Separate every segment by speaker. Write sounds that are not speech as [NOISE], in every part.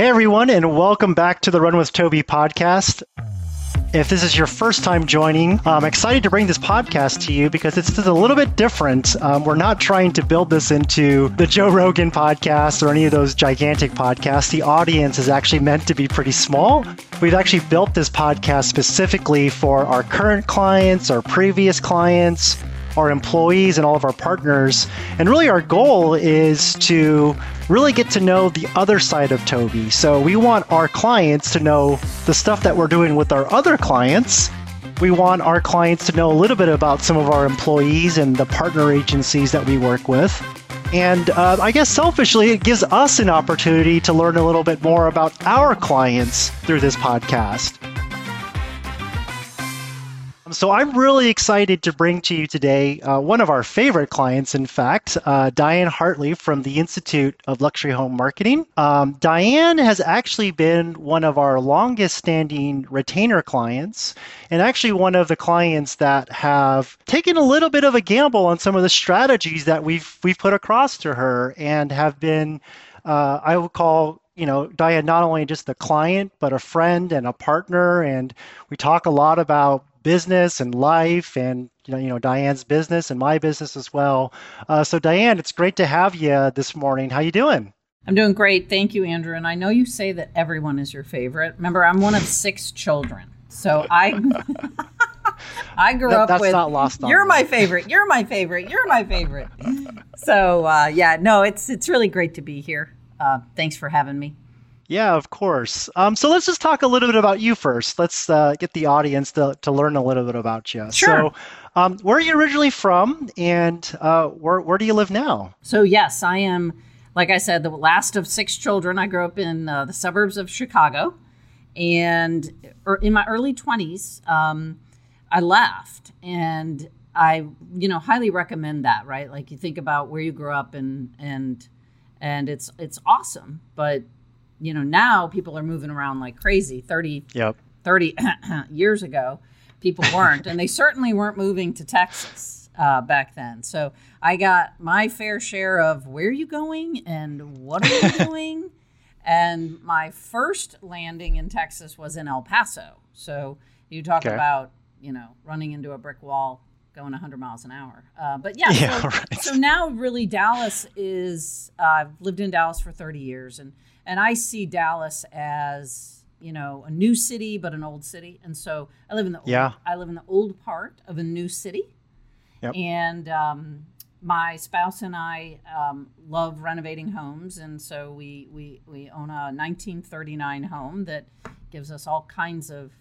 Speaker 1: Hey, everyone, and welcome back to the Run with Tobe podcast. If this is your first time joining, I'm excited to bring this podcast to you because it's just a little bit different. Um, we're not trying to build this into the Joe Rogan podcast or any of those gigantic podcasts. The audience is actually meant to be pretty small. We've actually built this podcast specifically for our current clients, our previous clients, our employees and all of our partners. And really, our goal is to really get to know the other side of Tobe. So we want our clients to know the stuff that we're doing with our other clients. We want our clients to know a little bit about some of our employees and the partner agencies that we work with. And uh, I guess selfishly, it gives us an opportunity to learn a little bit more about our clients through this podcast. So I'm really excited to bring to you today uh, one of our favorite clients, in fact, uh, Diane Hartley from the Institute of Luxury Home Marketing. Um, Diane has actually been one of our longest standing retainer clients, and actually one of the clients that have taken a little bit of a gamble on some of the strategies that we've we've put across to her, and have been, uh, I would call you know, Diane not only just the client, but a friend and a partner. And we talk a lot about business and life and you know, you know Diane's business and my business as well. Uh, so Diane, it's great to have you this morning. How you doing?
Speaker 2: I'm doing great. Thank you, Andrew. And I know you say that everyone is your favorite. Remember, I'm one of six children. So I [LAUGHS] I grew
Speaker 1: that,
Speaker 2: up
Speaker 1: that's
Speaker 2: with
Speaker 1: not lost on
Speaker 2: You're
Speaker 1: me.
Speaker 2: my favorite. You're my favorite. You're my favorite. So uh, yeah, no, it's it's really great to be here. Uh, thanks for having me.
Speaker 1: Yeah, of course. Um, so let's just talk a little bit about you first. Let's uh, get the audience to, to learn a little bit about you.
Speaker 2: Sure.
Speaker 1: So, um, where are you originally from, and uh, where where do you live now?
Speaker 2: So yes, I am. Like I said, the last of six children. I grew up in uh, the suburbs of Chicago, and er, in my early twenties, um, I left, and I, you know, highly recommend that. Right, like you think about where you grew up, and and and it's it's awesome, but you know, now people are moving around like crazy. 30,
Speaker 1: yep.
Speaker 2: 30 [CLEARS THROAT] years ago, people weren't. and they [LAUGHS] certainly weren't moving to Texas uh, back then. So I got my fair share of where are you going and what are you [LAUGHS] doing? and my first landing in Texas was in El Paso. So you talk
Speaker 1: Okay.
Speaker 2: about, you know, running into a brick wall going 100 miles an hour. Uh, but yeah,
Speaker 1: Yeah, [LAUGHS]
Speaker 2: so,
Speaker 1: right.
Speaker 2: so now really Dallas is, uh, I've lived in Dallas for 30 years and, and I see Dallas as, you know, a new city, but an old city. And so I live in the, old,
Speaker 1: Yeah.
Speaker 2: I live in the old part of a new city.
Speaker 1: Yep.
Speaker 2: And, um, my spouse and I um, love renovating homes, and so we, we we own a 1939 home that gives us all kinds of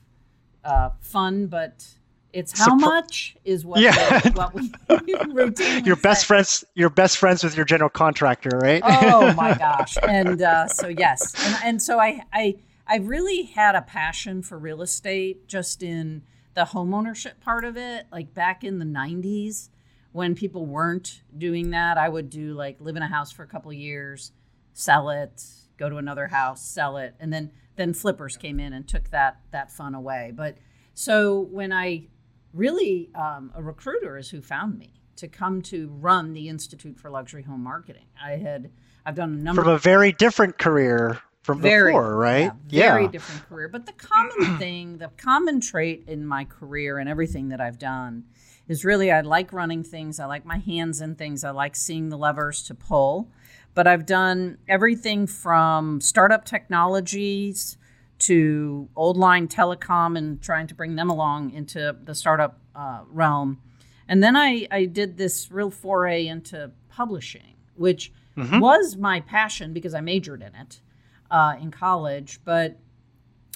Speaker 2: uh, fun, but it's how much is what
Speaker 1: Yeah.
Speaker 2: we, what we [LAUGHS] [LAUGHS] routinely
Speaker 1: Your best
Speaker 2: say.
Speaker 1: friends, your best friends with your general contractor, right?
Speaker 2: Oh [LAUGHS] my gosh! And uh, so yes, and, and so I I I really had a passion for real estate just in the homeownership part of it. Like back in the '90s, when people weren't doing that, I would do like live in a house for a couple of years, sell it, go to another house, sell it, and then then flippers came in and took that that fun away. But so when I really um, a recruiter is who found me to come to run the Institute for Luxury Home Marketing. I had I've done a number
Speaker 1: From a very different career from
Speaker 2: very
Speaker 1: before, right?
Speaker 2: yeah, very different career. But the common [COUGHS] thing, the common trait in my career and everything that I've done is really I like running things. I like my hands in things. I like seeing the levers to pull. But I've done everything from startup technologies to old line telecom and trying to bring them along into the startup uh, realm. And then I, I did this real foray into publishing, which was my passion because I majored in it uh, in college. But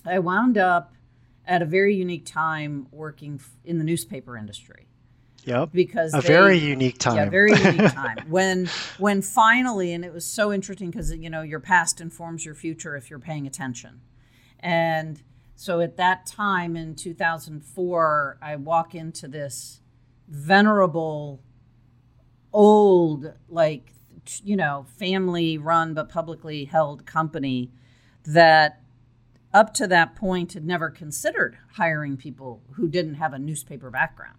Speaker 2: I wound up at a very unique time working f- in the newspaper industry
Speaker 1: Yep.
Speaker 2: because
Speaker 1: A
Speaker 2: they-
Speaker 1: very unique time.
Speaker 2: yeah, very unique [LAUGHS] time. when when finally, and it was so interesting because you know your past informs your future if you're paying attention, and so at that time in 2004, I walk into this venerable, old like you know family run but publicly held company that up to that point had never considered hiring people who didn't have a newspaper background.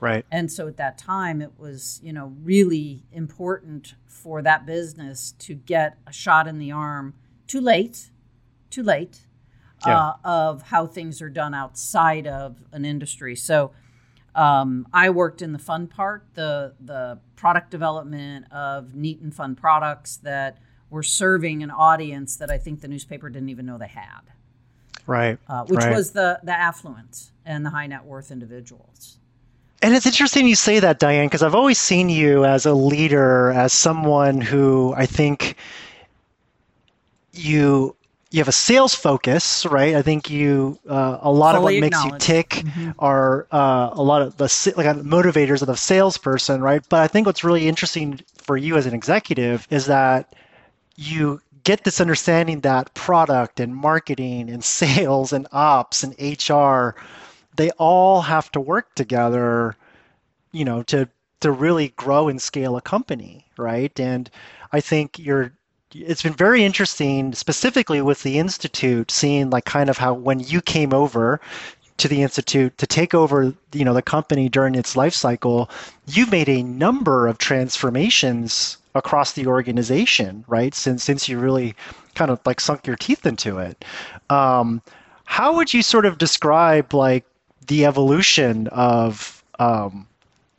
Speaker 1: Right.
Speaker 2: And so at that time, it was, you know, really important for that business to get a shot in the arm too late too late
Speaker 1: Yeah.
Speaker 2: uh, of how things are done outside of an industry. So um, I worked in the fun part, the the product development of neat and fun products that were serving an audience that I think the newspaper didn't even know they had,
Speaker 1: Right.
Speaker 2: uh, which
Speaker 1: right.
Speaker 2: was the the affluent and the high net worth individuals.
Speaker 1: And it's interesting you say that, Diane, because I've always seen you as a leader, as someone who I think you you have a sales focus, right? I think you uh, a lot
Speaker 2: Fully
Speaker 1: of what makes you tick are uh, a lot of the like uh, motivators of the salesperson, right? But I think what's really interesting for you as an executive is that you get this understanding that product and marketing and [LAUGHS] sales and ops and HR they all have to work together you know to to really grow and scale a company right and i think you're it's been very interesting specifically with the institute seeing like kind of how when you came over to the institute to take over you know the company during its life cycle you've made a number of transformations across the organization right since since you really kind of like sunk your teeth into it. Um, how would you sort of describe like the evolution of um,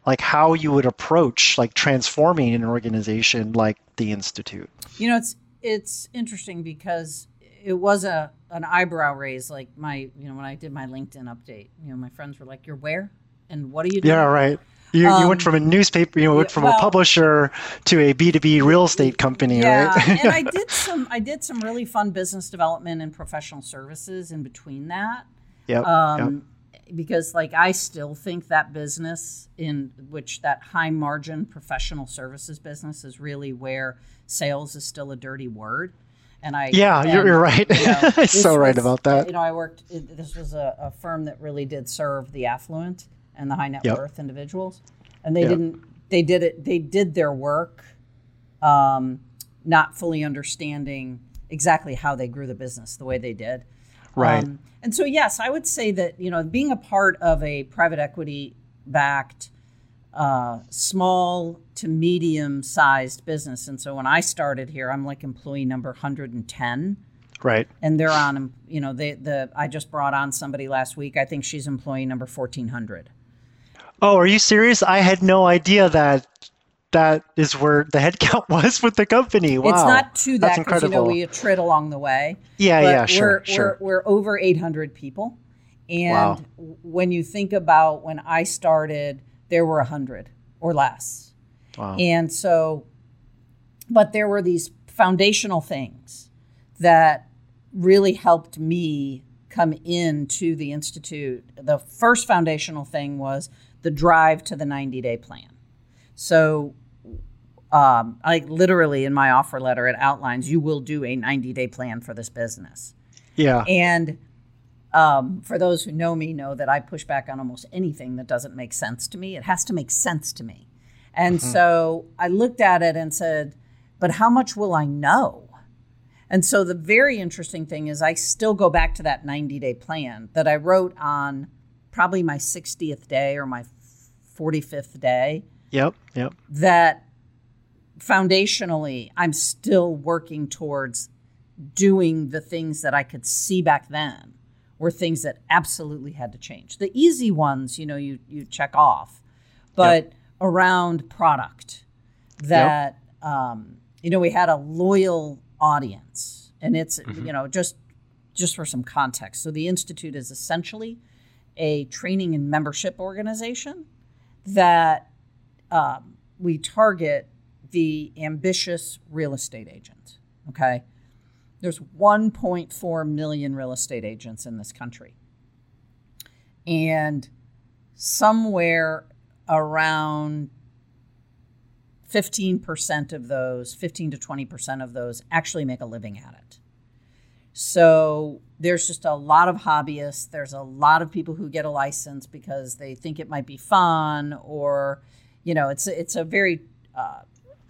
Speaker 1: like how you would approach like transforming an organization like the institute
Speaker 2: You know, it's it's interesting because it was a an eyebrow raise. Like my, you know, when I did my LinkedIn update, you know, my friends were like, "You're where? And what are you doing?"
Speaker 1: yeah right you, you went
Speaker 2: Um,
Speaker 1: from a newspaper you know,
Speaker 2: went
Speaker 1: from
Speaker 2: well-
Speaker 1: a publisher to a b2b real estate company
Speaker 2: Yeah,
Speaker 1: right
Speaker 2: and I [LAUGHS] did some I did some really fun business development and professional services in between that.
Speaker 1: yep, yep.
Speaker 2: Because like I still think that business in which that high margin professional services business is really where sales is still a dirty word. And I
Speaker 1: yeah you're,
Speaker 2: and,
Speaker 1: you're right
Speaker 2: you know, [LAUGHS] this
Speaker 1: so right about that
Speaker 2: You know, I worked. This was a, a firm that really did serve the affluent and the high net
Speaker 1: Yep.
Speaker 2: worth individuals, and they
Speaker 1: Yep.
Speaker 2: didn't. They did it. They did their work, um, not fully understanding exactly how they grew the business the way they did.
Speaker 1: Right.
Speaker 2: Um, and so, yes, I would say that you know, being a part of a private equity backed uh, small to medium sized business. And so when I started here, I'm like employee number 110
Speaker 1: right
Speaker 2: and they're on, you know, they, the, I just brought on somebody last week. I think she's employee number 1400.
Speaker 1: oh are you serious i had no idea that that is where the headcount [LAUGHS] was with the company wow
Speaker 2: It's not to that because, you know,
Speaker 1: incredible.
Speaker 2: we attrit along the way.
Speaker 1: yeah
Speaker 2: but
Speaker 1: yeah sure
Speaker 2: we're,
Speaker 1: sure
Speaker 2: We're, we're over 800 people. And
Speaker 1: Wow.
Speaker 2: when you think about when I started, there were 100 or less.
Speaker 1: wow
Speaker 2: And so, but there were these foundational things that really helped me come into the Institute. The first foundational thing was the drive to the 90 day plan. So, um, I literally in my offer letter, it outlines you will do a 90 day plan for this business.
Speaker 1: yeah
Speaker 2: And um, for those who know me, know that I push back on almost anything that doesn't make sense to me. It has to make sense to me. And so I looked at it and said, but how much will I know? And so the very interesting thing is, I still go back to that 90 day plan that I wrote on probably my 60th day or my 45th day
Speaker 1: yep yep
Speaker 2: that foundationally I'm still working towards doing the things that I could see back then were things that absolutely had to change. The easy ones, you know, you you check off, but around product that um, you know we had a loyal audience, and it's you know just just for some context. So the institute is essentially a training and membership organization that um, we target the ambitious real estate agent. Okay. There's 1.4 million real estate agents in this country. And somewhere around 15% of those, 15 to 20% of those actually make a living at it. So there's just a lot of hobbyists. There's a lot of people who get a license because they think it might be fun or, you know, it's it's a very uh,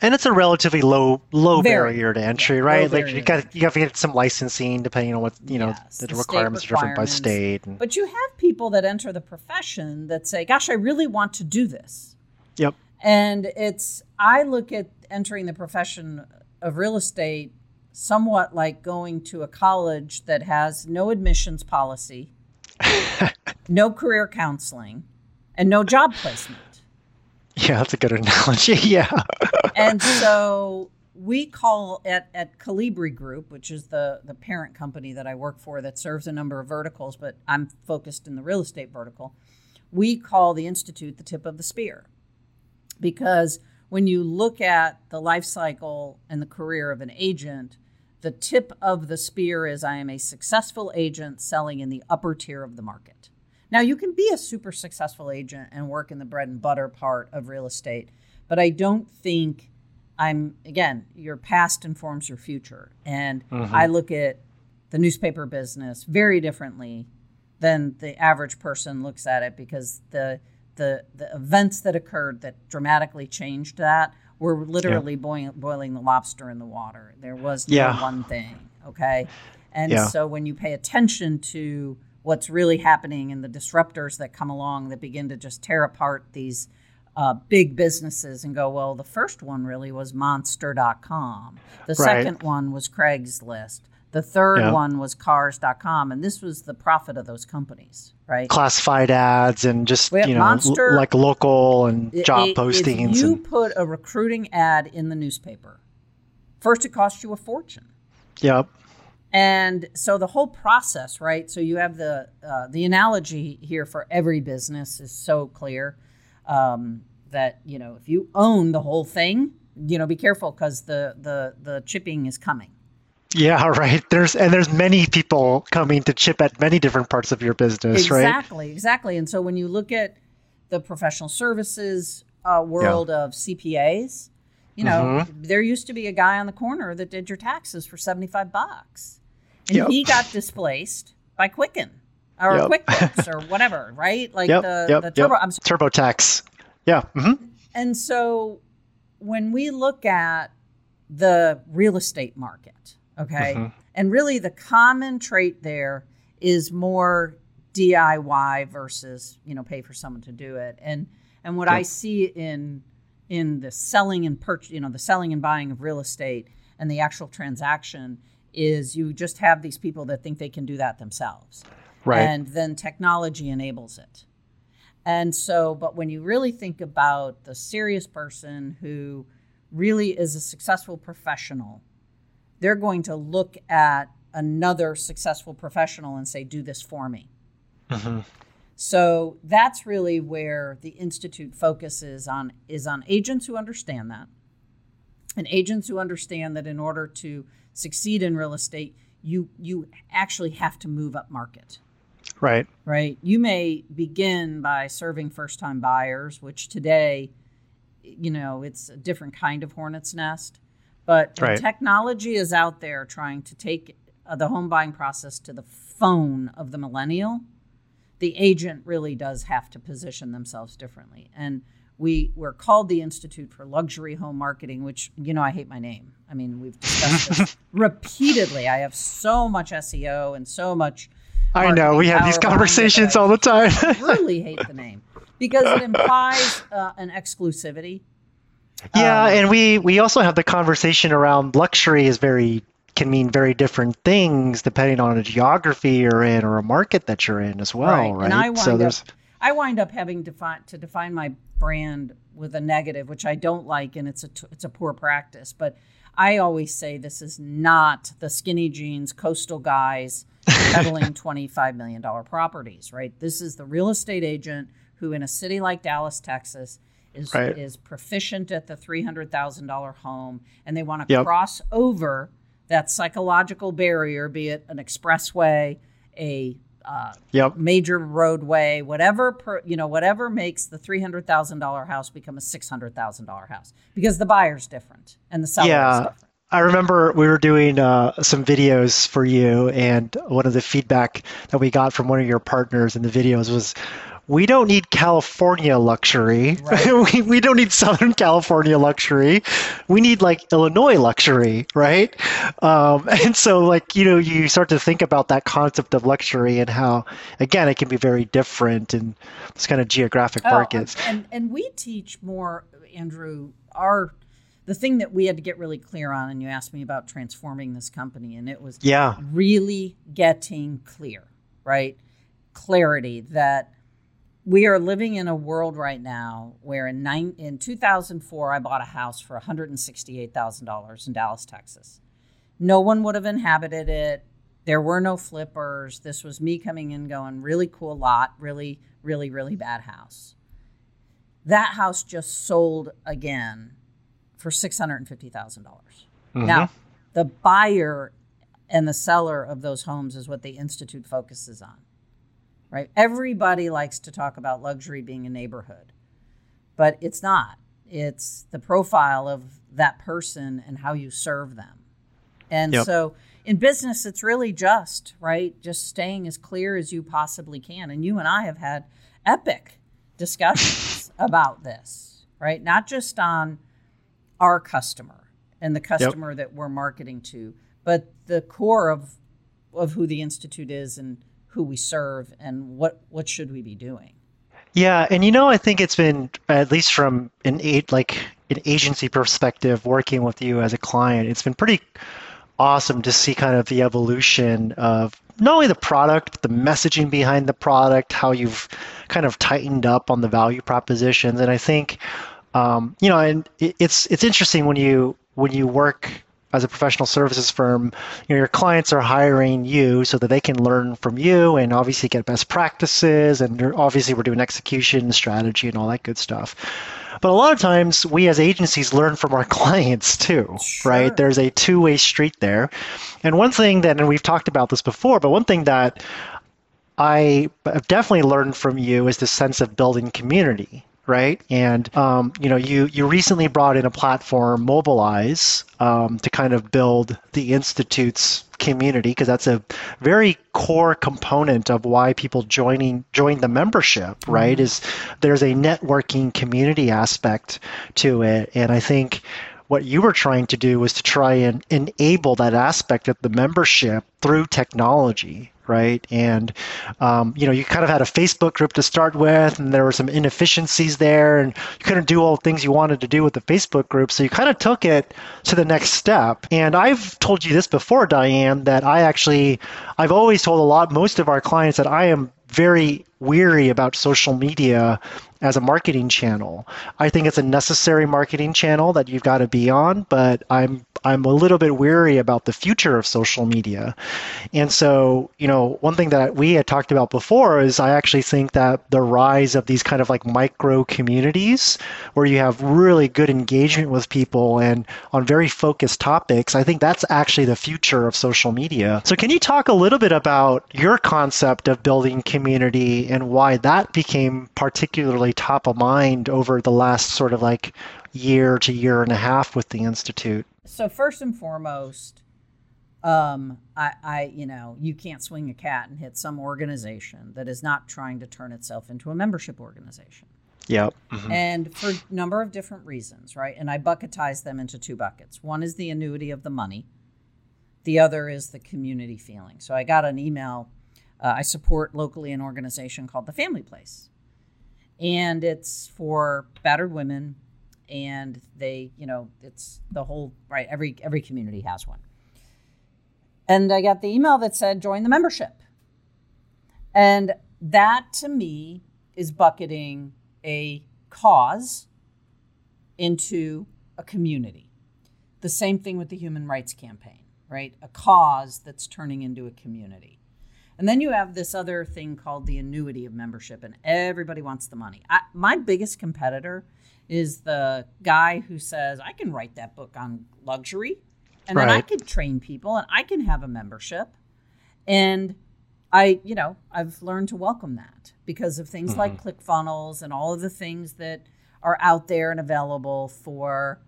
Speaker 1: and it's a relatively low low
Speaker 2: Very.
Speaker 1: barrier to entry
Speaker 2: Yeah,
Speaker 1: right like you got you have to get some licensing depending on what you know
Speaker 2: Yes,
Speaker 1: the,
Speaker 2: the state
Speaker 1: requirements are different by state and,
Speaker 2: But you have people that enter the profession that say, "Gosh, I really want to do this."
Speaker 1: yep
Speaker 2: And it's I look at entering the profession of real estate somewhat like going to a college that has no admissions policy, [LAUGHS] no career counseling, and no job placement.
Speaker 1: Yeah, that's a good analogy. [LAUGHS] Yeah.
Speaker 2: and so we call at, at Colibri Group, which is the, the parent company that I work for that serves a number of verticals, but I'm focused in the real estate vertical. We call the Institute the tip of the spear because when you look at the life cycle and the career of an agent, the tip of the spear is I am a successful agent selling in the upper tier of the market. Now, you can be a super successful agent and work in the bread and butter part of real estate, but I don't think I'm, again, your past informs your future. And mm-hmm. I look at the newspaper business very differently than the average person looks at it because the, the, the events that occurred that dramatically changed that were literally yeah. boiling, boiling the lobster in the water. There was no yeah. one thing, okay? And yeah. so when you pay attention to what's really happening and the disruptors that come along that begin to just tear apart these uh, big businesses and go, well, the first one really was monster.com. The right. second one was Craigslist. The third yeah. one was cars.com. And this was the profit of those companies, right?
Speaker 1: Classified ads and just, you know, Monster, l- like local and job it, postings.
Speaker 2: If you
Speaker 1: and...
Speaker 2: put a recruiting ad in the newspaper, first it costs you a fortune.
Speaker 1: Yep.
Speaker 2: And so the whole process, right? So you have the uh, the analogy here for every business is so clear um, that you know if you own the whole thing, you know, be careful because the the the chipping is coming.
Speaker 1: Yeah, [LAUGHS] right. There's and there's many people coming to chip at many different parts of your business,
Speaker 2: exactly,
Speaker 1: right?
Speaker 2: Exactly, exactly. And so when you look at the professional services uh, world yeah. of CPAs, you know, mm-hmm. there used to be a guy on the corner that did your taxes for 75 bucks and yep. he got displaced by Quicken or yep. QuickBooks [LAUGHS] or whatever, right? Like
Speaker 1: yep.
Speaker 2: the, the Turbo
Speaker 1: yep. TurboTax. Yeah. Mm-hmm.
Speaker 2: And so when we look at the real estate market, okay, mm-hmm. and really the common trait there is more DIY versus you know pay for someone to do it, and and what I see in in the selling and purchase, you know, the selling and buying of real estate and the actual transaction is you just have these people that think they can do that themselves.
Speaker 1: Right.
Speaker 2: And then technology enables it. And so, but when you really think about the serious person who really is a successful professional, they're going to look at another successful professional and say, do this for me. Mm-hmm. So that's really where the institute focuses on is on agents who understand that, and agents who understand that in order to succeed in real estate, you you actually have to move up market.
Speaker 1: Right.
Speaker 2: Right. You may begin by serving first time buyers, which today, you know, it's a different kind of hornet's nest. But right. technology is out there trying to take uh, the home buying process to the phone of the millennial. The agent really does have to position themselves differently. And we were called the Institute for Luxury Home Marketing, which you know I hate my name. I mean, we've discussed this [LAUGHS] repeatedly. I have so much SEO and so much.
Speaker 1: I know we have these conversations all the time.
Speaker 2: I really hate the name because it implies uh, an exclusivity.
Speaker 1: Yeah, um, and we we also have the conversation around luxury is very can mean very different things depending on a geography you're in or a market that you're in as well, right? right?
Speaker 2: And I wind so up, I wind up having to define my brand with a negative, which I don't like, and it's a t- it's a poor practice. But I always say this is not the skinny jeans coastal guys [LAUGHS] peddling twenty five million dollar properties, right? This is the real estate agent who, in a city like Dallas, Texas, is right. is proficient at the three hundred thousand dollar home, and they want to yep. cross over that psychological barrier, be it an expressway, a uh,
Speaker 1: yep.
Speaker 2: major roadway, whatever per, you know, whatever makes the three hundred thousand dollar house become a six hundred thousand dollar house because the buyer's different and the seller yeah. is different.
Speaker 1: I remember we were doing uh, some videos for you, and one of the feedback that we got from one of your partners in the videos was we don't need California luxury. Right. [LAUGHS] we, we don't need Southern California luxury. We need like Illinois luxury, right? Um, [LAUGHS] and so, like, you know, you start to think about that concept of luxury and how, again, it can be very different in this kind of geographic oh, markets.
Speaker 2: And, and we teach more, Andrew, our the thing that we had to get really clear on, and you asked me about transforming this company, and it was
Speaker 1: yeah,
Speaker 2: really getting clear, right? Clarity that we are living in a world right now where in nine, in 2004 I bought a house for $168,000 in Dallas, Texas. No one would have inhabited it. There were no flippers. This was me coming in going really cool lot, really really really bad house. That house just sold again for $650,000. dollars
Speaker 1: Mhm.
Speaker 2: Now, the buyer and the seller of those homes is what the institute focuses on right? Everybody likes to talk about luxury being a neighborhood, but it's not. It's the profile of that person and how you serve them. And
Speaker 1: Yep.
Speaker 2: so in business, it's really just, right? Just staying as clear as you possibly can. And you and I have had epic discussions [LAUGHS] about this, right? Not just on our customer and the customer that we're marketing to, but the core of of who the institute is and who we serve and what what should we be doing.
Speaker 1: Yeah, and you know, I think it's been at least from an eight like an agency perspective, working with you as a client, it's been pretty awesome to see kind of the evolution of not only the product, but the messaging behind the product, how you've kind of tightened up on the value propositions, and I think, um, you know, and it- it's it's interesting when you when you work as a professional services firm, you know, your clients are hiring you so that they can learn from you and obviously get best practices. And obviously, we're doing execution, strategy, and all that good stuff. But a lot of times, we as agencies learn from our [LAUGHS] clients too,
Speaker 2: Sure.
Speaker 1: right? There's a two way street there. And one thing that, and we've talked about this before, but one thing that I have definitely learned from you is the sense of building community, right? And um, you know, you you recently brought in a platform, Mobilize, um, to kind of build the institute's community because that's a very core component of why people joining join the membership, right? Is there's a networking community aspect to it, and I think what you were trying to do was to try and enable that aspect of the membership through technology right? And um, you know you kind of had a facebook group to start with and there were some inefficiencies there and you couldn't do all the things you wanted to do with the facebook group so you kind of took it to the next step. And i've told you this before diane that i actually i've always told a lot most of our clients that i am very weary about social media as a marketing channel. I think it's a necessary marketing channel that you've got to be on, but I'm I'm a little bit weary about the future of social media. And so, you know, one thing that we had talked about before is I actually think that the rise of these kind of like micro communities where you have really good engagement with people and on very focused topics, I think that's actually the future of social media. So can you talk a little bit about your concept of building community and why that became particularly top of mind over the last sort of like year to year and a half with the institute?
Speaker 2: So first and foremost, um, I, I, you know, you can't swing a cat and hit some organization that is not trying to turn itself into a membership organization.
Speaker 1: Yep. Mhm.
Speaker 2: And for a number of different reasons, right? And I bucketize them into two buckets. One is the annuity of the money. The other is the community feeling. So I got an email. Uh, I support locally an organization called the Family Place, and it's for battered women. And they, you know, it's the whole right. Every every community has one. And I got the email that said join the membership, and that to me is bucketing a cause into a community. The same thing with the Human Rights Campaign, right? A cause that's turning into a community. And then you have this other thing called the annuity of membership, and everybody wants the money. I, my biggest competitor is the guy who says, I can write that book on luxury, and then I
Speaker 1: Right.
Speaker 2: could train people, and I can have a membership. And I, you know, I've learned to welcome that because of things like mm-hmm. ClickFunnels and all of the things that are out there and available for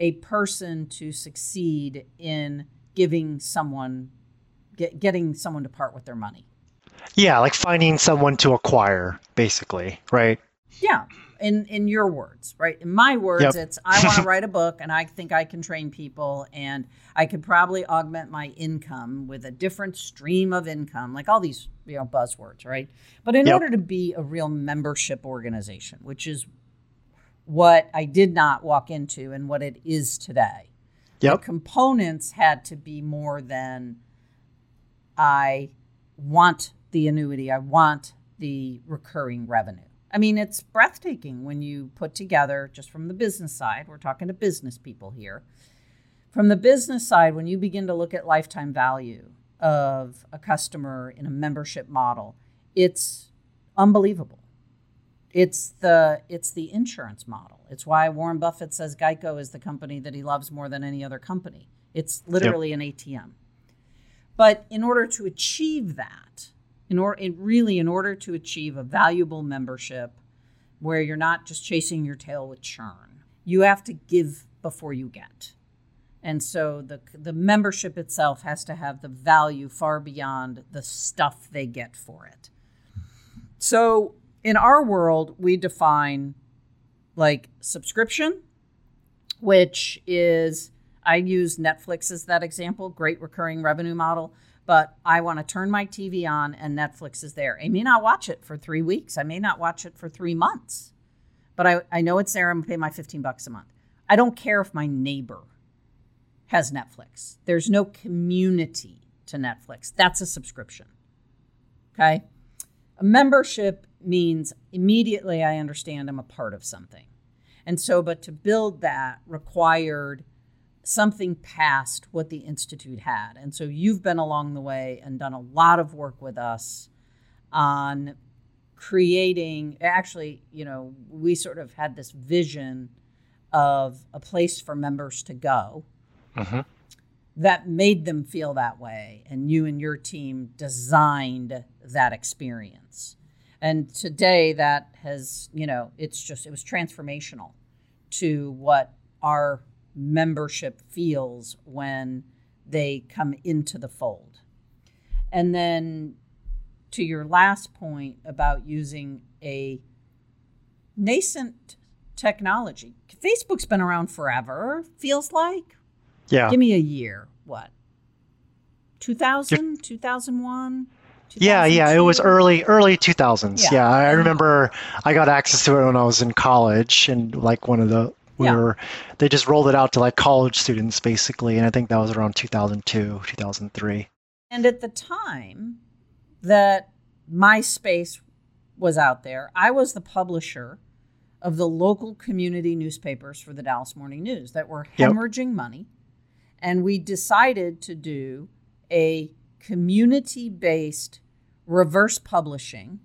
Speaker 2: a person to succeed in giving someone, get, getting someone to part with their money.
Speaker 1: Yeah, like finding someone to acquire, basically, right?
Speaker 2: Yeah. In in your words, right? In my words,
Speaker 1: Yep.
Speaker 2: it's I want to [LAUGHS] write a book and I think I can train people and I could probably augment my income with a different stream of income, like all these, you know, buzzwords, right? But in
Speaker 1: Yep.
Speaker 2: order to be a real membership organization, which is what I did not walk into and what it is today.
Speaker 1: Yep.
Speaker 2: The components had to be more than I want the annuity, I want the recurring revenue. I mean, it's breathtaking when you put together, just from the business side, we're talking to business people here. From the business side, when you begin to look at lifetime value of a customer in a membership model, it's unbelievable. It's the it's the insurance model. It's why Warren Buffett says Geico is the company that he loves more than any other company. It's literally yep. an ATM. But in order to achieve that, in order in really in order to achieve a valuable membership where you're not just chasing your tail with churn, you have to give before you get. And so the the membership itself has to have the value far beyond the stuff they get for it. So in our world, we define like subscription, which is I use Netflix as that example, great recurring revenue model. But I want to turn my TV on and Netflix is there. I may not watch it for three weeks. I may not watch it for three months. But I, I know it's there. I'm going to pay my 15 bucks a month. I don't care if my neighbor has Netflix. There's no community to Netflix. That's a subscription. Okay. A membership means immediately I understand I'm a part of something. And so, but to build that required something past what the Institute had. And so you've been along the way and done a lot of work with us on creating, actually, you know, we sort of had this vision of a place for members to go. Mm-hmm. That made them feel that way, and you and your team designed that experience. And today, that has, you know, it's just, it was transformational to what our membership feels when they come into the fold. And then to your last point about using a nascent technology, Facebook's been around forever, feels like.
Speaker 1: Yeah.
Speaker 2: Give me a year. What? 2000, 2001?
Speaker 1: Yeah, yeah, it was early early 2000s. Yeah. yeah, I remember I got access to it when I was in college and like one of the we yeah. were they just rolled it out to like college students basically and i think that was around 2002 2003
Speaker 2: and at the time that myspace was out there i was the publisher of the local community newspapers for the dallas morning news that were hemorrhaging yep. money and we decided to do a community based reverse publishing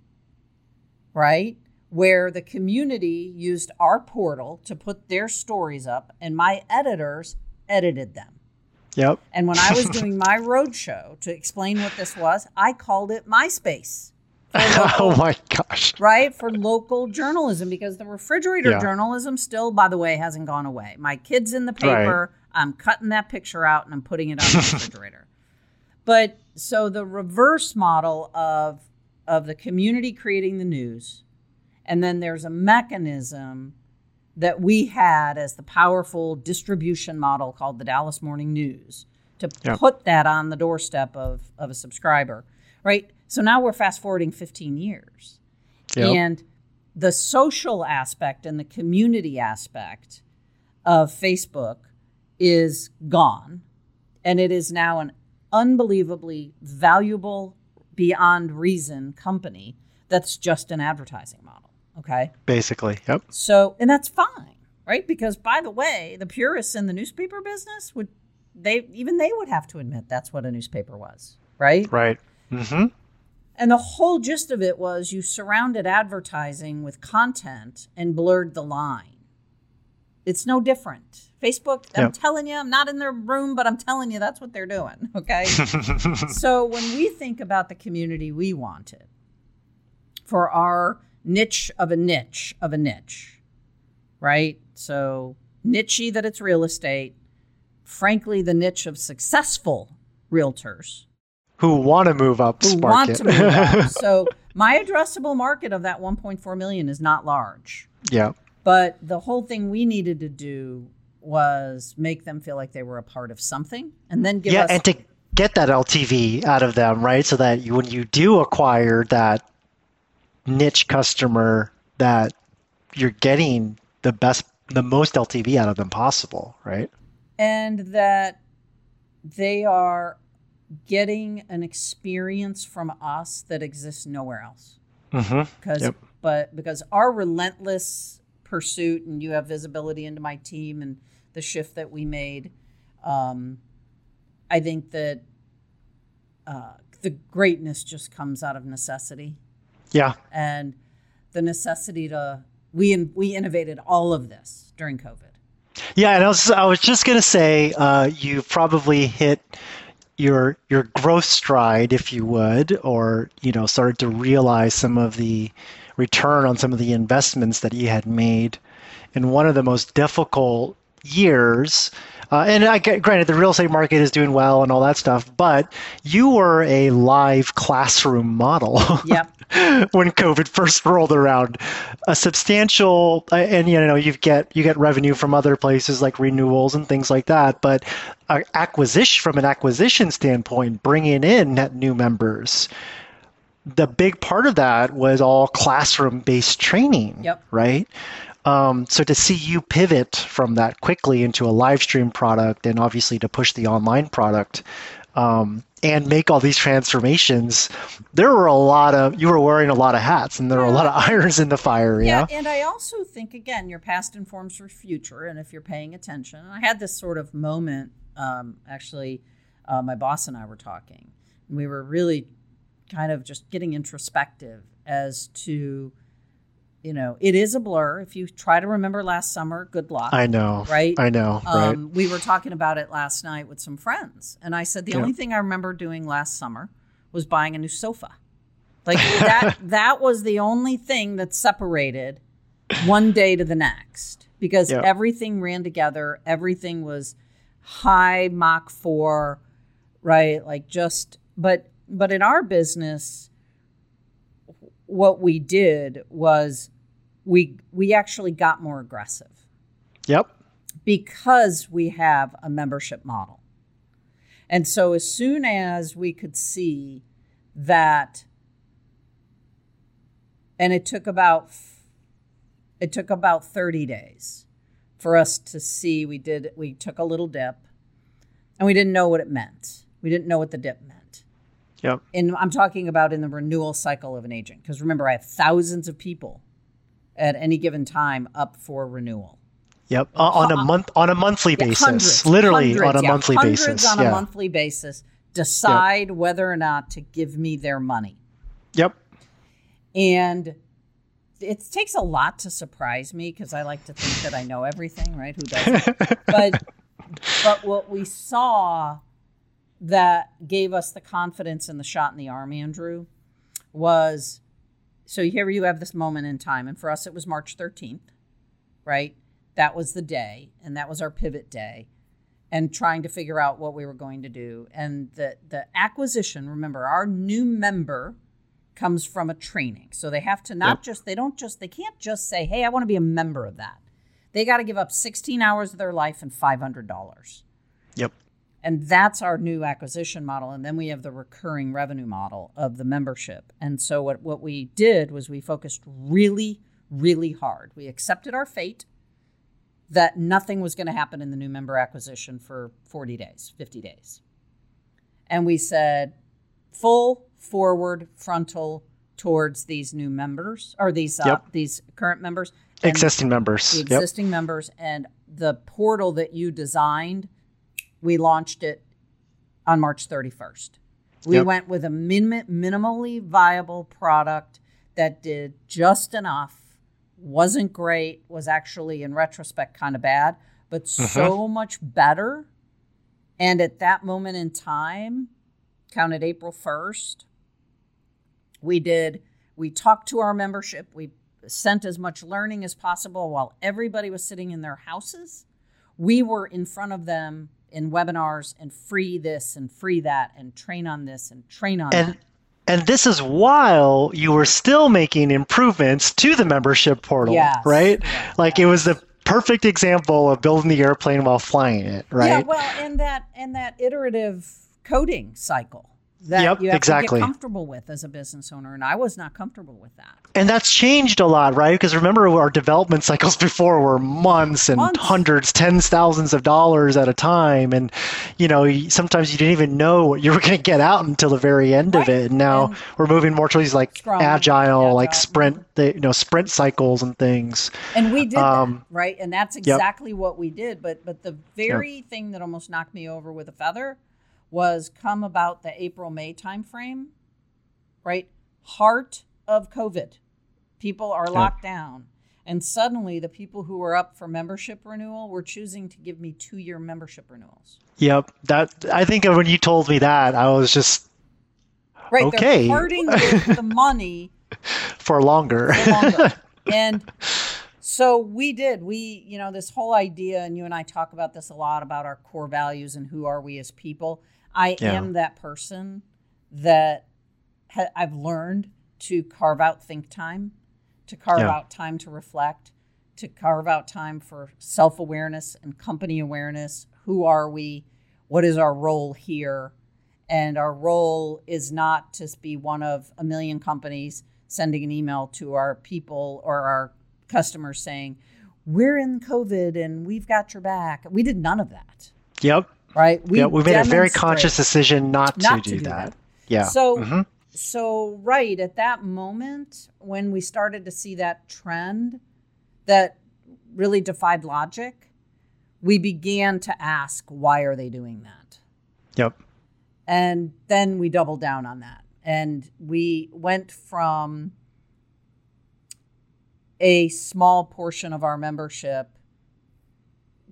Speaker 2: right where the community used our portal to put their stories up and my editors edited them.
Speaker 1: Yep.
Speaker 2: And when I was [LAUGHS] doing my roadshow to explain what this was, I called it MySpace. [LAUGHS]
Speaker 1: Oh local, oh my gosh.
Speaker 2: Right? For local journalism because the refrigerator yeah. journalism still, by the way, hasn't gone away. My kid's in the paper. Right. I'm cutting that picture out and I'm putting it on the [LAUGHS] refrigerator. But so the reverse model of of the community creating the news and then there's a mechanism that we had as the powerful distribution model called the Dallas Morning News to put that on the doorstep of, of a subscriber, right? So now we're fast forwarding 15 years. Yep. And the social aspect and the community aspect of Facebook is gone. And it is now an unbelievably valuable, beyond reason company that's just an advertising model. Okay.
Speaker 1: Basically, yep.
Speaker 2: So, and that's fine, right? Because by the way, the purists in the newspaper business would they even they would have to admit that's what a newspaper was, right?
Speaker 1: Right. Mm-hmm.
Speaker 2: And the whole gist of it was you surrounded advertising with content and blurred the line. It's no different. Facebook, I'm yep. telling you, I'm not in their room, but I'm telling you that's what they're doing. [LAUGHS] Okay. [LAUGHS] so when we think about the community we wanted for our niche of a niche of a niche, right? So nichey that it's real estate, frankly, the niche of successful realtors
Speaker 1: who want to move up
Speaker 2: who want to move up. So my addressable market of that 1.4 million is not large.
Speaker 1: Yeah.
Speaker 2: But the whole thing we needed to do was make them feel like they were a part of something, and then give
Speaker 1: yeah,
Speaker 2: us
Speaker 1: and to get that LTV out of them, right? So that you, when you do acquire that niche customer that you're getting the best, the most LTV out of them possible, right?
Speaker 2: And that they are getting an experience from us that exists nowhere else.
Speaker 1: Mm-hmm.
Speaker 2: Because,
Speaker 1: Yep.
Speaker 2: but because our relentless pursuit, and you have visibility into my team and the shift that we made, um, I think that uh, the greatness just comes out of necessity
Speaker 1: Yeah.
Speaker 2: and the necessity to we in, we innovated all of this during COVID.
Speaker 1: Yeah, and I was I was just gonna say uh, you probably hit your your growth stride, if you would, or you know started to realize some of the return on some of the investments that you had made in one of the most difficult years. Uh, and I get, granted, the real estate market is doing well and all that stuff, but you were a live classroom model. [LAUGHS]
Speaker 2: Yep.
Speaker 1: when COVID first rolled around. A substantial, uh, and you know, you get you get revenue from other places like renewals and things like that. But acquisition, from an acquisition standpoint, bringing in net new members, the big part of that was all classroom based training.
Speaker 2: Yep.
Speaker 1: Right. Um, so to see you pivot from that quickly into a live stream product, and obviously to push the online product, um, and make all these transformations, there were a lot of you were wearing a lot of hats, and there were a lot of [LAUGHS] irons in the fire.
Speaker 2: Yeah,
Speaker 1: Yeah.
Speaker 2: and I also think again, your past informs your future, and if you're paying attention, I had this sort of moment. Um, actually, uh, my boss and I were talking, and we were really kind of just getting introspective as to, you know, it is a blur. If you try to remember last summer, good luck.
Speaker 1: I know.
Speaker 2: Right?
Speaker 1: I know. right.
Speaker 2: Um, we were talking about it last night with some friends, and I said the
Speaker 1: Yeah.
Speaker 2: only thing I remember doing last summer was buying a new sofa. Like that. [LAUGHS] that was the only thing that separated one day to the next because
Speaker 1: Yeah.
Speaker 2: everything ran together. Everything was high Mach four, right? Like just, but but in our business, what we did was we we actually got more aggressive
Speaker 1: Yep.
Speaker 2: because we have a membership model. And so as soon as we could see that and it took about it took about 30 days for us to see we did we took a little dip and we didn't know what it meant. We didn't know what the dip meant.
Speaker 1: Yep.
Speaker 2: And I'm talking about in the renewal cycle of an agent because remember I have thousands of people at any given time up for renewal.
Speaker 1: Yep. Uh, on a month on a monthly
Speaker 2: Yeah,
Speaker 1: basis,
Speaker 2: hundreds,
Speaker 1: literally
Speaker 2: hundreds,
Speaker 1: on a
Speaker 2: yeah,
Speaker 1: monthly
Speaker 2: hundreds
Speaker 1: basis.
Speaker 2: on
Speaker 1: yeah.
Speaker 2: a monthly basis decide whether or not to give me their money
Speaker 1: Yep.
Speaker 2: and it takes a lot to surprise me because i like to think that i know everything right who doesn't [LAUGHS] but but what we saw that gave us the confidence and the shot in the arm andrew was so here you have this moment in time. And for us it was march 13th right? That was the day and that was our pivot day and trying to figure out what we were going to do. And the the acquisition remember our new member comes from a training. So they have to not
Speaker 1: Yep.
Speaker 2: just they don't just they can't just say hey i want to be a member of that. They got to give up 16 hours of their life and $500
Speaker 1: Yep.
Speaker 2: And that's our new acquisition model and then we have the recurring revenue model of the membership and so what, what we did was we focused really really hard we accepted our fate that nothing was going to happen in the new member acquisition for 40 days 50 days and we said full forward frontal towards these new members or these uh,
Speaker 1: Yep.
Speaker 2: these current members
Speaker 1: Existing members.
Speaker 2: the
Speaker 1: Yep.
Speaker 2: existing members and the portal that you designed we launched it on march 31st we
Speaker 1: Yep.
Speaker 2: went with a min- minimally viable product that did just enough wasn't great was actually in retrospect kind of bad but mm-hmm. so much better. And at that moment in time counted april 1st we did we talked to our membership. We sent as much learning as possible while everybody was sitting in their houses. We were in front of them in webinars and free this and free that and train on this and train on
Speaker 1: And
Speaker 2: that
Speaker 1: and this is while you were still making improvements to the membership portal,
Speaker 2: Yes.
Speaker 1: right?
Speaker 2: Yeah.
Speaker 1: Like it was the perfect example of building the airplane while flying it, right?
Speaker 2: yeah well and that and that iterative coding cycle that
Speaker 1: Yep,
Speaker 2: you have
Speaker 1: exactly.
Speaker 2: to get comfortable with as a business owner, and I was not comfortable with that.
Speaker 1: And that's changed a lot, right? Because remember, our development cycles [LAUGHS] before were months and
Speaker 2: Months.
Speaker 1: hundreds, tens, thousands of dollars at a time, and you know, sometimes you didn't even know what you were [LAUGHS] going to get out until the very end of it. And now
Speaker 2: And-
Speaker 1: we're moving more towards these like
Speaker 2: Scrum,
Speaker 1: agile, like sprint, the, you know, sprint cycles and things.
Speaker 2: And we did
Speaker 1: Um,
Speaker 2: that, right? And that's exactly what we did. But but the very thing that almost knocked me over with a feather was come about the April May timeframe, right? Heart of COVID. People are locked down. And suddenly the people who were up for membership renewal were choosing to give me two year membership renewals.
Speaker 1: Yep, that I think when you told me that, I was just
Speaker 2: Right.
Speaker 1: Okay.
Speaker 2: They're parting [LAUGHS] with the money
Speaker 1: for longer.
Speaker 2: for longer. [LAUGHS] and so we did. We, you know, this whole idea, and you and I talk about this a lot about our core values and who are we as people. I
Speaker 1: Yeah.
Speaker 2: am that person that ha- I've learned to carve out think time, to carve
Speaker 1: Yeah.
Speaker 2: out time to reflect, to carve out time for self awareness and company awareness. Who are we? What is our role here? And our role is not to be one of a million companies sending an email to our people or our customers saying, We're in COVID and we've got your back. We did none of that,
Speaker 1: yep.
Speaker 2: Right?
Speaker 1: yeah, we made a very conscious decision not,
Speaker 2: not
Speaker 1: to
Speaker 2: to
Speaker 1: do,
Speaker 2: do
Speaker 1: that.
Speaker 2: that.
Speaker 1: Yeah.
Speaker 2: So,
Speaker 1: Mhm.
Speaker 2: so right at that moment when we started to see that trend that really defied logic, we began to ask, why are they doing that?
Speaker 1: Yep.
Speaker 2: And then we doubled down on that. And we went from a small portion of our membership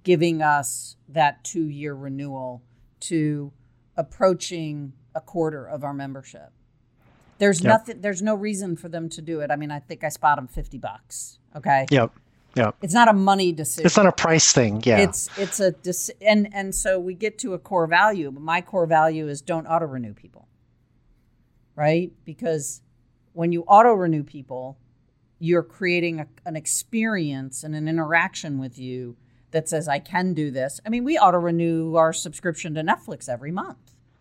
Speaker 2: giving us that two year renewal to approaching a quarter of our membership. There's
Speaker 1: Yep.
Speaker 2: nothing, there's no reason for them to do it. I mean, I think I spot them 50 bucks. Okay.
Speaker 1: Yep. Yep.
Speaker 2: It's not a money decision.
Speaker 1: It's not a price thing. Yeah.
Speaker 2: It's it's a dis- and and so we get to a core value. But my core value is don't auto renew people, right? Because when you auto renew people, you're creating a, an experience and an interaction with you that says I can do this. I mean, we auto renew our subscription to Netflix every month.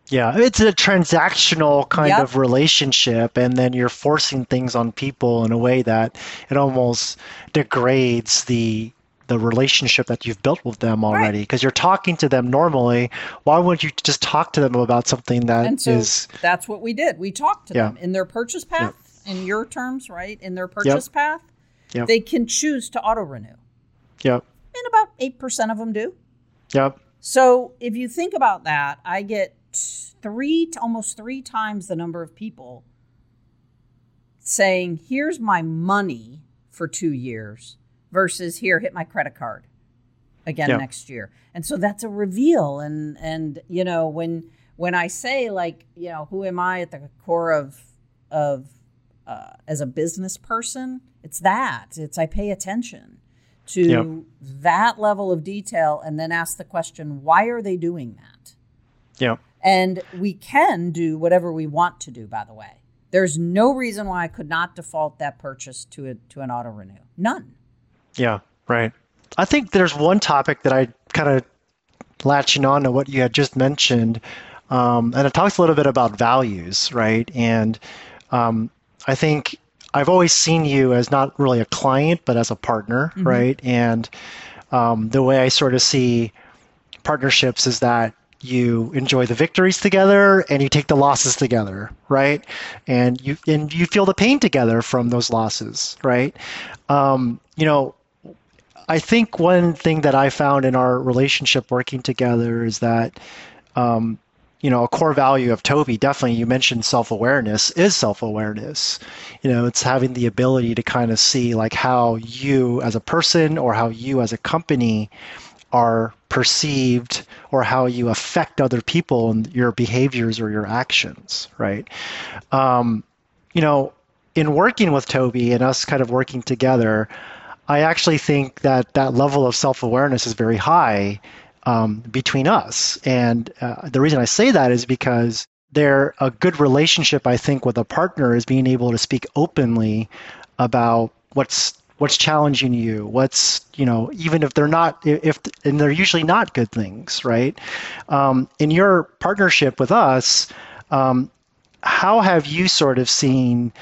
Speaker 1: Yeah, it's a transactional kind
Speaker 2: Yep.
Speaker 1: of relationship, and then you're forcing things on people in a way that it almost degrades the the relationship that you've built with them already. Because you're talking to them normally. Why wouldn't you just talk to them about something that
Speaker 2: And
Speaker 1: is?
Speaker 2: that's what we did. We talked to
Speaker 1: Yeah.
Speaker 2: them in their purchase path, in your terms, right? In their purchase path,
Speaker 1: Yep.
Speaker 2: they can choose to auto renew.
Speaker 1: Yep.
Speaker 2: And about 8% of them do.
Speaker 1: Yep.
Speaker 2: So if you think about that, I get three, almost three times the number of people saying, here's my money for two years versus here, hit my credit card again
Speaker 1: Yeah.
Speaker 2: next year. And so that's a reveal. And, and, you know, when, when I say like, you know, who am I at the core of, of, uh, as a business person, it's that. It's I pay attention to
Speaker 1: Yep.
Speaker 2: that level of detail and then ask the question, why are they doing that?
Speaker 1: Yep.
Speaker 2: And we can do whatever we want to do, by the way. There's no reason why I could not default that purchase to a to an auto renew. None.
Speaker 1: Yeah, right. I think there's one topic that I kind of latching on to what you had just mentioned, um, and it talks a little bit about values, right? And um, I think I've always seen you as not really a client, but as a partner, right? And um, the way I sort of see partnerships is that you enjoy the victories together and you take the losses together right? And you and you feel the pain together from those losses right? Um, you know i think one thing that i found in our relationship working together is that um, you know a core value of Tobe definitely you mentioned self-awareness is self-awareness you know it's having the ability to kind of see like how you as a person or how you as a company are perceived or how you affect other people and your behaviors or your actions, right? Um, you know, in working with Tobe and us kind of working together, I actually think that that level of self awareness is very high um, between us. And uh, the reason I say that is because they're a good relationship, I think, with a partner is being able to speak openly about what's what's challenging you what's you know even if they're not if and they're usually not good things right um, in your partnership with us um, how have you sort of seen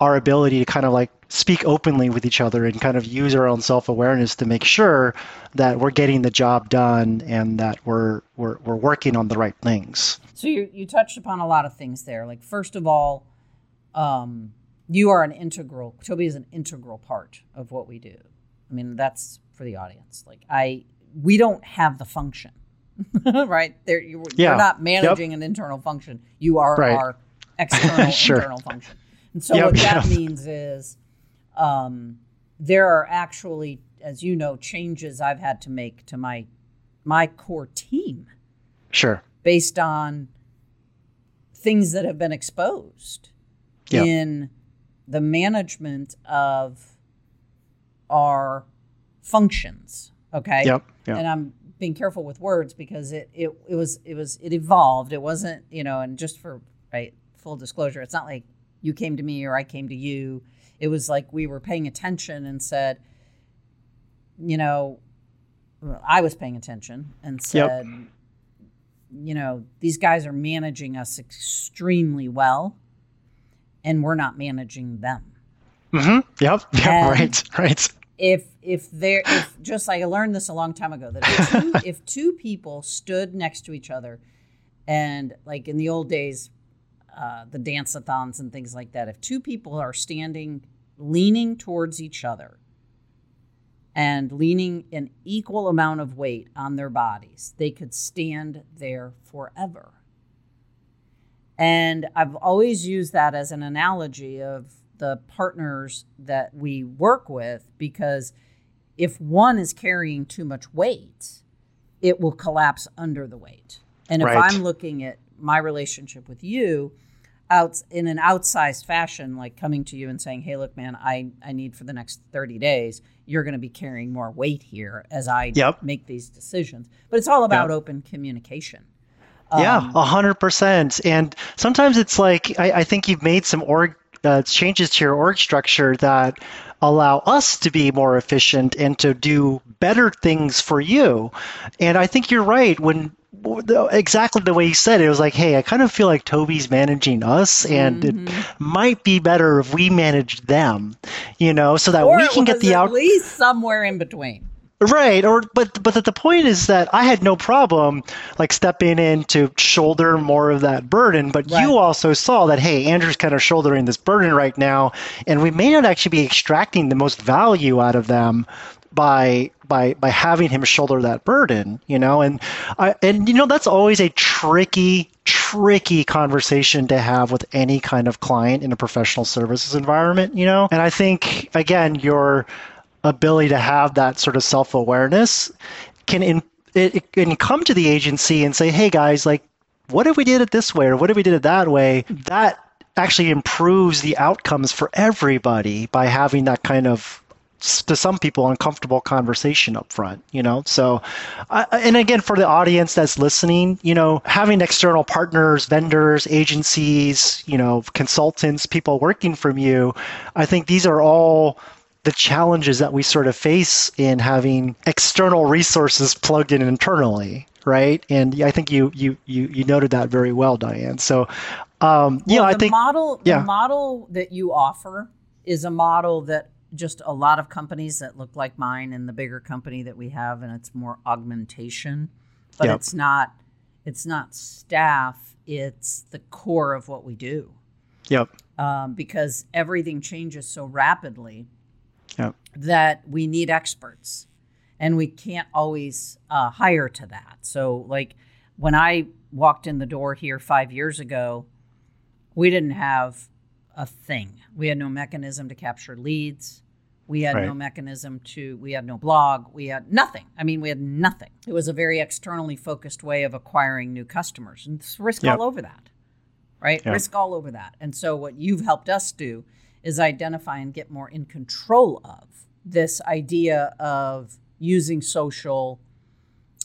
Speaker 1: our ability to kind of like speak openly with each other and kind of use our own self-awareness to make sure that we're getting the job done and that we're we're, we're working on the right things
Speaker 2: so you, you touched upon a lot of things there like first of all um, you are an integral Tobe is an integral part of what we do i mean that's for the audience like i we don't have the function [LAUGHS] right there you, yeah. you're not managing yep. an internal function you are right. our external [LAUGHS] sure. internal function and so yep, what that yep. means is um, there are actually, as you know, changes I've had to make to my my core team.
Speaker 1: Sure.
Speaker 2: Based on things that have been exposed yep. in the management of our functions. Okay.
Speaker 1: Yep.
Speaker 2: And I'm being careful with words because it, it it was it was it evolved. It wasn't, you know, and just for right full disclosure, it's not like you came to me or I came to you it was like we were paying attention and said, you know, I was paying attention and said, yep. you know, these guys are managing us extremely well, and we're not managing them.
Speaker 1: Mm-hmm. Yep. [LAUGHS] Yep. And right. Right.
Speaker 2: If if there if just like I learned this a long time ago that if two, [LAUGHS] if two people stood next to each other, and like in the old days, uh, the dance-a-thons and things like that. If two people are standing, leaning towards each other, and leaning an equal amount of weight on their bodies, they could stand there forever. And I've always used that as an analogy of the partners that we work with because if one is carrying too much weight, it will collapse under the weight. And if right. I'm looking at my relationship with you, out in an outsized fashion, like coming to you and saying, "Hey, look, man, I I need for the next thirty days, you're going to be carrying more weight here as I yep. make these decisions." But it's all about yep. open communication.
Speaker 1: Um, yeah, a hundred percent. And sometimes it's like I, I think you've made some org uh, changes to your org structure that allow us to be more efficient and to do better things for you. And I think you're right when exactly the way you said it. It was like, hey, I kind of feel like Tobe's managing us, and mm-hmm. it might be better if we manage them, you know, so that
Speaker 2: or
Speaker 1: we can get the
Speaker 2: out. At least somewhere in between.
Speaker 1: Right, or but but the point is that I had no problem like stepping in to shoulder more of that burden, but right. you also saw that hey, Andrew's kind of shouldering this burden right now, and we may not actually be extracting the most value out of them by by by having him shoulder that burden, you know, and I and you know that's always a tricky tricky conversation to have with any kind of client in a professional services environment, you know. And I think again your ability to have that sort of self-awareness can in, it, can come to the agency and say, "Hey guys, like what if we did it this way or what if we did it that way?" That actually improves the outcomes for everybody by having that kind of to some people uncomfortable conversation up front you know? So uh, and again for the audience that's listening you know having external partners vendors agencies you know consultants people working from you i think these are all the challenges that we sort of face in having external resources plugged in internally right? And i think you you you, you noted that very well diane. So um, well,
Speaker 2: i
Speaker 1: think the
Speaker 2: model yeah. the model that you offer is a model that just a lot of companies that look like mine and the bigger company that we have and it's more augmentation but yep. it's not it's not staff it's the core of what we do
Speaker 1: yep
Speaker 2: um, because everything changes so rapidly yep. that we need experts and we can't always uh, hire to that so like when i walked in the door here five years ago we didn't have a thing. We had no mechanism to capture leads. We had right. no mechanism to, we had no blog. We had nothing. I mean, we had nothing. It was a very externally focused way of acquiring new customers and risk yep. all over that, right? Yep. Risk all over that. And so, what you've helped us do is identify and get more in control of this idea of using social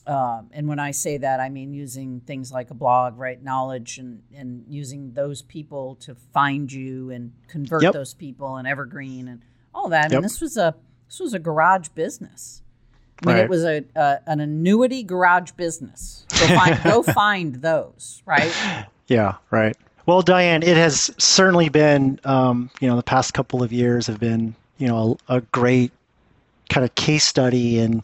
Speaker 2: um, and when I say that, I mean using things like a blog, right? Knowledge and, and using those people to find you and convert yep. those people and evergreen and all that. Yep. And this was a this was a garage business. I mean, right. it was a, a, an annuity garage business. Go find, go [LAUGHS] find those, right?
Speaker 1: Yeah, right. Well, Diane, it has certainly been, um, you know, the past couple of years have been, you know, a, a great kind of case study in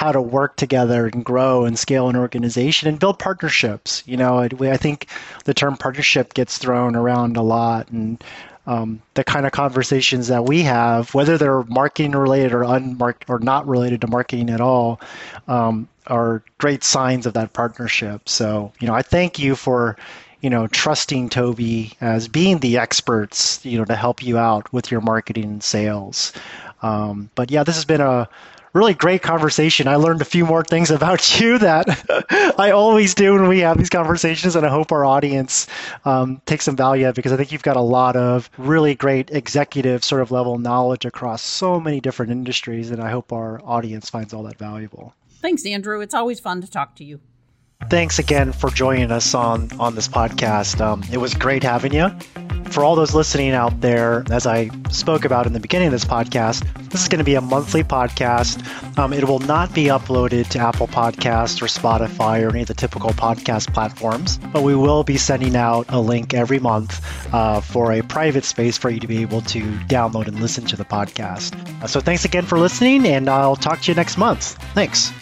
Speaker 1: how to work together and grow and scale an organization and build partnerships. You know, I think the term partnership gets thrown around a lot, and um, the kind of conversations that we have, whether they're marketing related or unmarked or not related to marketing at all, um, are great signs of that partnership. So, you know, I thank you for you know, trusting Tobe as being the experts, you know, to help you out with your marketing and sales. Um, but yeah, this has been a really great conversation. I learned a few more things about [LAUGHS] you that [LAUGHS] I always do when we have these conversations, and I hope our audience um, takes some value out because I think you've got a lot of really great executive sort of level knowledge across so many different industries, and I hope our audience finds all that valuable.
Speaker 2: Thanks, Andrew. It's always fun to talk to you.
Speaker 1: Thanks again for joining us on on this podcast. Um, it was great having you. For all those listening out there, as I spoke about in the beginning of this podcast, this is going to be a monthly podcast. Um, it will not be uploaded to Apple Podcast or Spotify or any of the typical podcast platforms, but we will be sending out a link every month uh, for a private space for you to be able to download and listen to the podcast. Uh, so thanks again for listening, and I'll talk to you next month. Thanks.